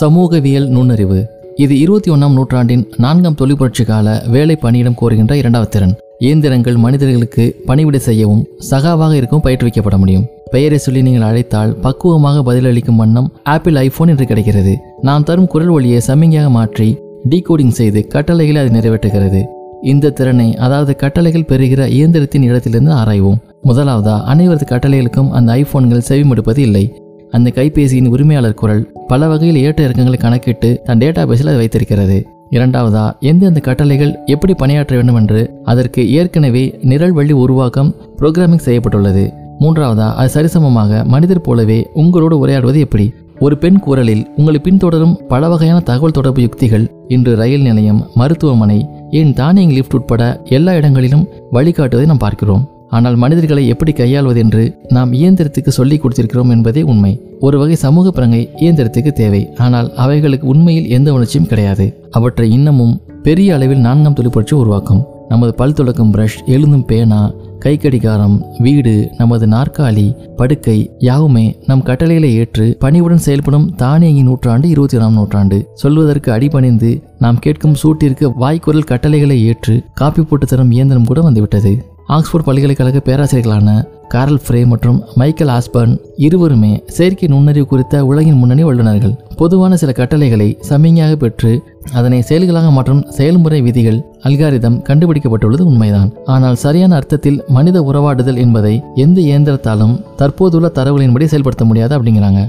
சமூகவியல் நுண்ணறிவு. இது இருபத்தி ஒன்றாம் நூற்றாண்டின் நான்காம் தொழிற்புரட்சி கால வேலை பணியிடம் கோருகின்ற இரண்டாவது திறன். இயந்திரங்கள் மனிதர்களுக்கு பணிவிடை செய்யவும் சகாவாக இருக்கவும் பயிற்றுவிக்கப்பட முடியும். பெயரை சொல்லி நீங்கள் அழைத்தால் பக்குவமாக பதிலளிக்கும் வண்ணம் ஆப்பிள் ஐபோன் என்று கிடைக்கிறது. நாம் தரும் குரல் ஒளியை சமிகையாக மாற்றி டீகோடிங் செய்து கட்டளைகளை அது நிறைவேற்றுகிறது. இந்த திறனை அதாவது கட்டளைகள் பெறுகிற இயந்திரத்தின் இடத்திலிருந்து ஆராய்வோம். முதலாவதா அனைவரது கட்டளைகளுக்கும் அந்த ஐபோன்கள் செவிமடுப்பது இல்லை. அந்த கைபேசியின் உரிமையாளர் குரல் பல வகையில் ஏற்ற இறக்கங்களை கணக்கிட்டு தன் டேட்டா பேஸில் அதை வைத்திருக்கிறது. இரண்டாவதா எந்தெந்த கட்டளைகள் எப்படி பணியாற்ற வேண்டும் என்று அதற்கு ஏற்கனவே நிரல் வழி உருவாக்கம் புரோகிராமிங் செய்யப்பட்டுள்ளது. மூன்றாவதா அது சரிசமமாக மனிதர் போலவே உங்களோடு உரையாடுவது எப்படி? ஒரு பெண் குரலில் உங்களை பின்தொடரும் பல வகையான தகவல் தொடர்பு யுக்திகள். இன்று ரயில் நிலையம் மருத்துவமனை ஏன் தானியங் லிஃப்ட் உட்பட எல்லா இடங்களிலும் வழிகாட்டுவதை நாம் பார்க்கிறோம். ஆனால் மனிதர்களை எப்படி கையாள்வது என்று நாம் இயந்திரத்துக்கு சொல்லிக் கொடுத்திருக்கிறோம் என்பதே உண்மை. ஒரு வகை சமூக பிரங்கை இயந்திரத்துக்கு தேவை. ஆனால் அவைகளுக்கு உண்மையில் எந்த உணர்ச்சியும் கிடையாது. அவற்றை இன்னமும் பெரிய அளவில் நான்காம் தொழிற்புரட்சி உருவாக்கும். நமது பல் துளக்கும் பிரஷ் எழுந்தும் பேனா கை கடிகாரம் வீடு நமது நாற்காலி படுக்கை யாவுமே நம் கட்டளைகளை ஏற்று பணிவுடன் செயல்படும் தானியங்கி நூற்றாண்டு இருபத்தி ஒன்றாம் நூற்றாண்டு. சொல்வதற்கு அடிபணிந்து நாம் கேட்கும் சூட்டிற்கு வாய்க்குரல் கட்டளைகளை ஏற்று காப்பி போட்டு தரும் இயந்திரம் கூட வந்துவிட்டது. ஆக்ஸ்போர்ட் பல்கலைக்கழக பேராசிரியர்களான காரல் ஃப்ரே மற்றும் மைக்கேல் ஆஸ்பர்ன் இருவருமே செயற்கை நுண்ணறிவு குறித்த உலகின் முன்னணி வல்லுநர்கள். பொதுவான சில கட்டளைகளை சமிகையாக பெற்று அதனை செயல்களாக மாற்றும் செயல்முறை விதிகள் அல்காரிதம் கண்டுபிடிக்கப்பட்டுள்ளது உண்மைதான். ஆனால் சரியான அர்த்தத்தில் மனித உறவாடுதல் என்பதை எந்த இயந்திரத்தாலும் தற்போதுள்ள தரவுகளின்படி செயல்படுத்த முடியாது அப்படிங்கிறாங்க.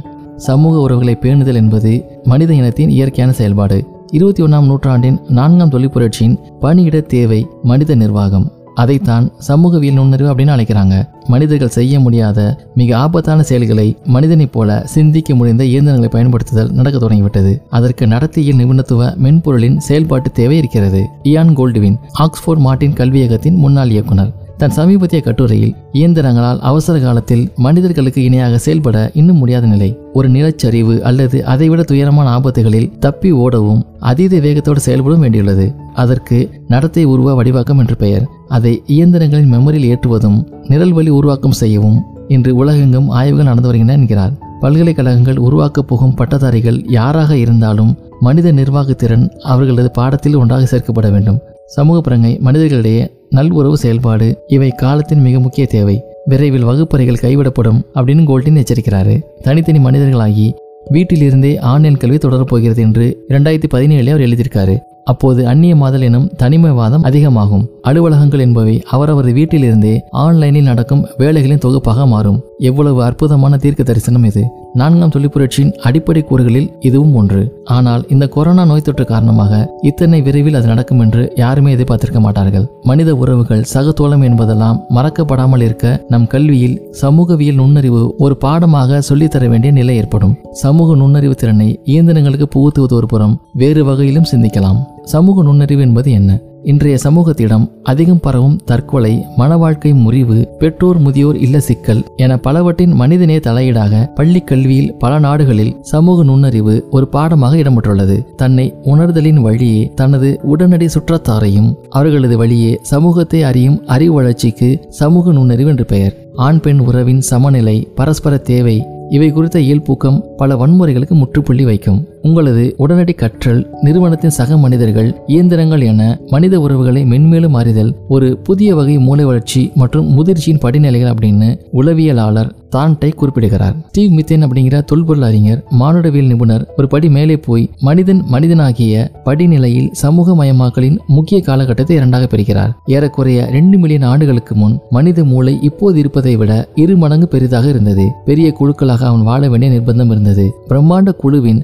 சமூக உறவுகளை பேணுதல் என்பது மனித இனத்தின் இயற்கையான செயல்பாடு. இருபத்தி ஒன்றாம் நூற்றாண்டின் நான்காம் தொழிற்புரட்சியின் பணியிட தேவை மனித நிர்வாகம். அதைத்தான் சமூகவியல் நுண்ணறிவு அப்படின்னு அழைக்கிறாங்க. மனிதர்கள் செய்ய முடியாத மிக ஆபத்தான செயல்களை மனிதனைப் போல சிந்திக்க முடிந்த இயந்திரங்களை பயன்படுத்துதல் நடக்க தொடங்கிவிட்டது. அதற்கு நடத்தியல் நிபுணத்துவ மென்பொருளின் செயல்பாட்டு தேவை இருக்கிறது. இயான் கோல்டுவின் ஆக்ஸ்போர்ட் மார்டின் கல்வியகத்தின் முன்னாள் இயக்குனர் தன் சமீபத்திய கட்டுரையில் இயந்திரங்களால் அவசர காலத்தில் மனிதர்களுக்கு இணையாக செயல்பட இன்னும் முடியாத நிலை. ஒரு நிலச்சரிவு அல்லது அதைவிட துயரமான ஆபத்துகளில் தப்பி ஓடவும் அதீத வேகத்தோடு செயல்படும் வேண்டியுள்ளது. அதற்கு நடத்தை உருவ வடிவாக்கம் என்று பெயர். அதை இயந்திரங்களின் மெமரியில் ஏற்றுவதும் நிரல் வழி உருவாக்கம் செய்யவும் இன்று உலகெங்கும் ஆய்வுகள் நடந்து வருகின்றன என்கிறார். பல்கலைக்கழகங்கள் உருவாக்கப் போகும் பட்டதாரிகள் யாராக இருந்தாலும் மனித நிர்வாகத்திறன் அவர்களது பாடத்தில் ஒன்றாக சேர்க்கப்பட வேண்டும். சமூக பிரங்கை மனிதர்களிடையே நல்உறவு செயல்பாடு இவை காலத்தின் மிக முக்கிய தேவை. விரைவில் வகுப்பறைகள் கைவிடப்படும் அப்படின்னு கோல்டின் எச்சரிக்கிறாரு. தனித்தனி மனிதர்களாகி வீட்டிலிருந்தே ஆன்லைன் கல்வி தொடரப் போகிறது என்று இரண்டாயிரத்தி பதினேழுல அவர் எழுதியிருக்காரு. அப்போது அந்நியமாதல் எனும் தனிமைவாதம் அதிகமாகும். அலுவலகங்கள் என்பவை அவரவர் வீட்டிலிருந்தே ஆன்லைனில் நடக்கும் வேலைகளின் தொகுப்பாக மாறும். எவ்வளவு அற்புதமான தீர்க்க தரிசனம் இது. நான்காம் தொழிற்புரட்சியின் அடிப்படை கூறுகளில் இதுவும் ஒன்று. ஆனால் இந்த கொரோனா நோய் தொற்று காரணமாக இத்தனை விரைவில் அது நடக்கும் என்று யாருமே எதிர்பார்த்திருக்க மாட்டார்கள். மனித உறவுகள் சகத்தோளம் என்பதெல்லாம் மறக்கப்படாமல் இருக்க நம் கல்வியில் சமூகவியல் நுண்ணறிவு ஒரு பாடமாக சொல்லித்தர வேண்டிய நிலை ஏற்படும். சமூக நுண்ணறிவு திறனை இயந்திரங்களுக்கு புகுத்துவது ஒரு புறம் வேறு வகையிலும் சிந்திக்கலாம். சமூக நுண்ணறிவு என்பது என்ன? இன்றைய சமூகத்திடம் அதிகம் பரவும் தற்கொலை மன வாழ்க்கை முறிவு பெற்றோர் முதியோர் இல்ல சிக்கல் என பலவற்றின் மனிதநேய தலையீடாக பள்ளி கல்வியில் பல நாடுகளில் சமூக நுண்ணறிவு ஒரு பாடமாக இடம்பெற்றுள்ளது. தன்னை உணர்தலின் வழியே தனது உடனடி சுற்றத்தாரையும் அவர்களது வழியே சமூகத்தை அறியும் அறிவு வளர்ச்சிக்கு சமூக நுண்ணறிவு என்று பெயர். ஆண் பெண் உறவின் சமநிலை பரஸ்பர தேவை இவை குறித்த இயல்பூக்கம் பல வன்முறைகளுக்கு முற்றுப்புள்ளி வைக்கும். உங்களது உடனடி கற்றல் நிறுவனத்தின் சக மனிதர்கள் இயந்திரங்கள் என மனித உறவுகளை மென்மேலும் அறிதல் ஒரு புதிய வகை மூளை வளர்ச்சி மற்றும் முதிர்ச்சியின் படிநிலைகள் அப்படின்னு உளவியலாளர் தான்டை குறிப்பிடுகிறார். ஸ்டீவ் மித்தேன் அப்படிங்கிற தொல்பொருள் அறிஞர் மானுடவியல் நிபுணர் ஒரு படி மேலே போய் மனிதன் மனிதனாகிய படிநிலையில் சமூக மயமாக்கலின் முக்கிய காலகட்டத்தை இரண்டாக பிரிக்கிறார். ஏறக்குறைய ரெண்டு மில்லியன் ஆண்டுகளுக்கு முன் மனித மூளை இப்போது இருப்பதை விட இரு மடங்கு பெரிதாக இருந்தது. பெரிய குழுக்களாக அவன் வாழ வேண்டிய நிர்பந்தம் இருந்தது. பிரம்மாண்ட குழுவின்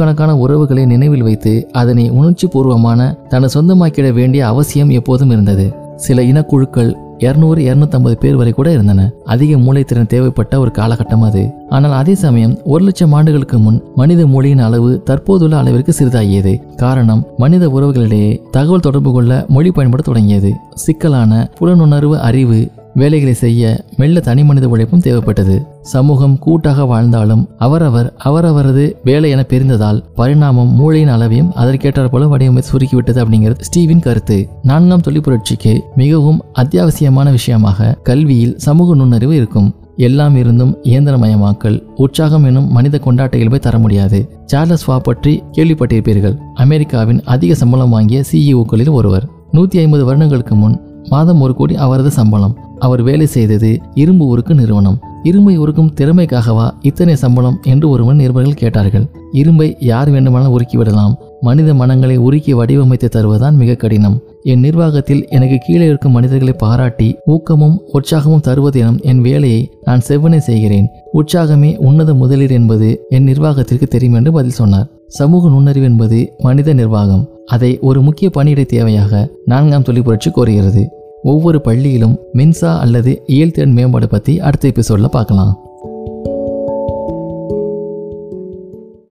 நூற்றுக்கணக்கான உறவுகளை நினைவில் வைத்து அதனை உணர்ச்சி பூர்வமான தனது சொந்தமாக்கிட வேண்டிய அவசியம் எப்போதும் இருந்தது. சில இனக்குழுக்கள் இருநூறு இருநூத்தம்பது பேர் வரை கூட இருந்தன. அதிக மூளைத்திறன் தேவைப்பட்ட ஒரு காலகட்டம் அது. ஆனால் அதே சமயம் ஒரு லட்சம் ஆண்டுகளுக்கு முன் மனித மொழியின் அளவு தற்போதுள்ள அளவிற்கு சிறிதாகியது. காரணம் மனித உறவுகளிடையே தகவல் தொடர்பு கொள்ள மொழி பயன்பட தொடங்கியது. சிக்கலான புலனுணர்வு அறிவு வேலைகளை செய்ய மெல்ல தனி மனித உழைப்பும் தேவைப்பட்டது. சமூகம் கூட்டாக வாழ்ந்தாலும் அவரவர் அவரவரது வேலை என பிரிந்ததால் பரிணாமம் மூளையின் அளவையும் அதற்கேற்றார் போல வடிவமைத்து சுருக்கிவிட்டது அப்படிங்கிறது ஸ்டீவின் கருத்து. நான்காம் தொழிற்புரட்சிக்கு மிகவும் அத்தியாவசியமான விஷயமாக கல்வியில் சமூக நுண்ணறிவு இருக்கும். எல்லாம் இருந்தும் இயந்திரமயமாக்கல் உற்சாகம் எனும் மனித கொண்டாட்ட இயல்பை தர முடியாது. சார்லஸ் வா பற்றி கேள்விப்பட்டிருப்பீர்கள். அமெரிக்காவின் அதிக சம்பளம் வாங்கிய சிஇஓக்களில் ஒருவர். நூற்றி ஐம்பது வருடங்களுக்கு முன் மாதம் ஒரு கோடி அவரது சம்பளம். அவர் வேலை செய்தது இரும்பு உருக்கு நிறுவனம். இரும்பை உருக்கும் திறமைக்காகவா இத்தனை சம்பளம் என்று ஒருவன் நிருபர்கள் கேட்டார்கள். இரும்பை யார் வேண்டுமானால் உருக்கிவிடலாம் மனித மனங்களை உருக்கி வடிவமைத்து தருவதுதான் மிக கடினம். என் நிர்வாகத்தில் எனக்கு கீழே இருக்கும் மனிதர்களை பாராட்டி ஊக்கமும் உற்சாகமும் தருவதெனும் என் வேலையை நான் செவ்வனே செய்கிறேன். உற்சாகமே உன்னத முதலீடு என்பது என் நிர்வாகத்திற்கு தெரியும் என்று பதில் சொன்னார். சமூக நுண்ணறிவு என்பது மனித நிர்வாகம். அதை ஒரு முக்கிய பணியிடை தேவையாக நான்காம் தொழில் புரட்சி கோருகிறது. ஒவ்வொரு பள்ளியிலும் மின்சா அல்லது இயல்திறன் மேம்பாடு பற்றி அடுத்த எபிசோடில் பார்க்கலாம்.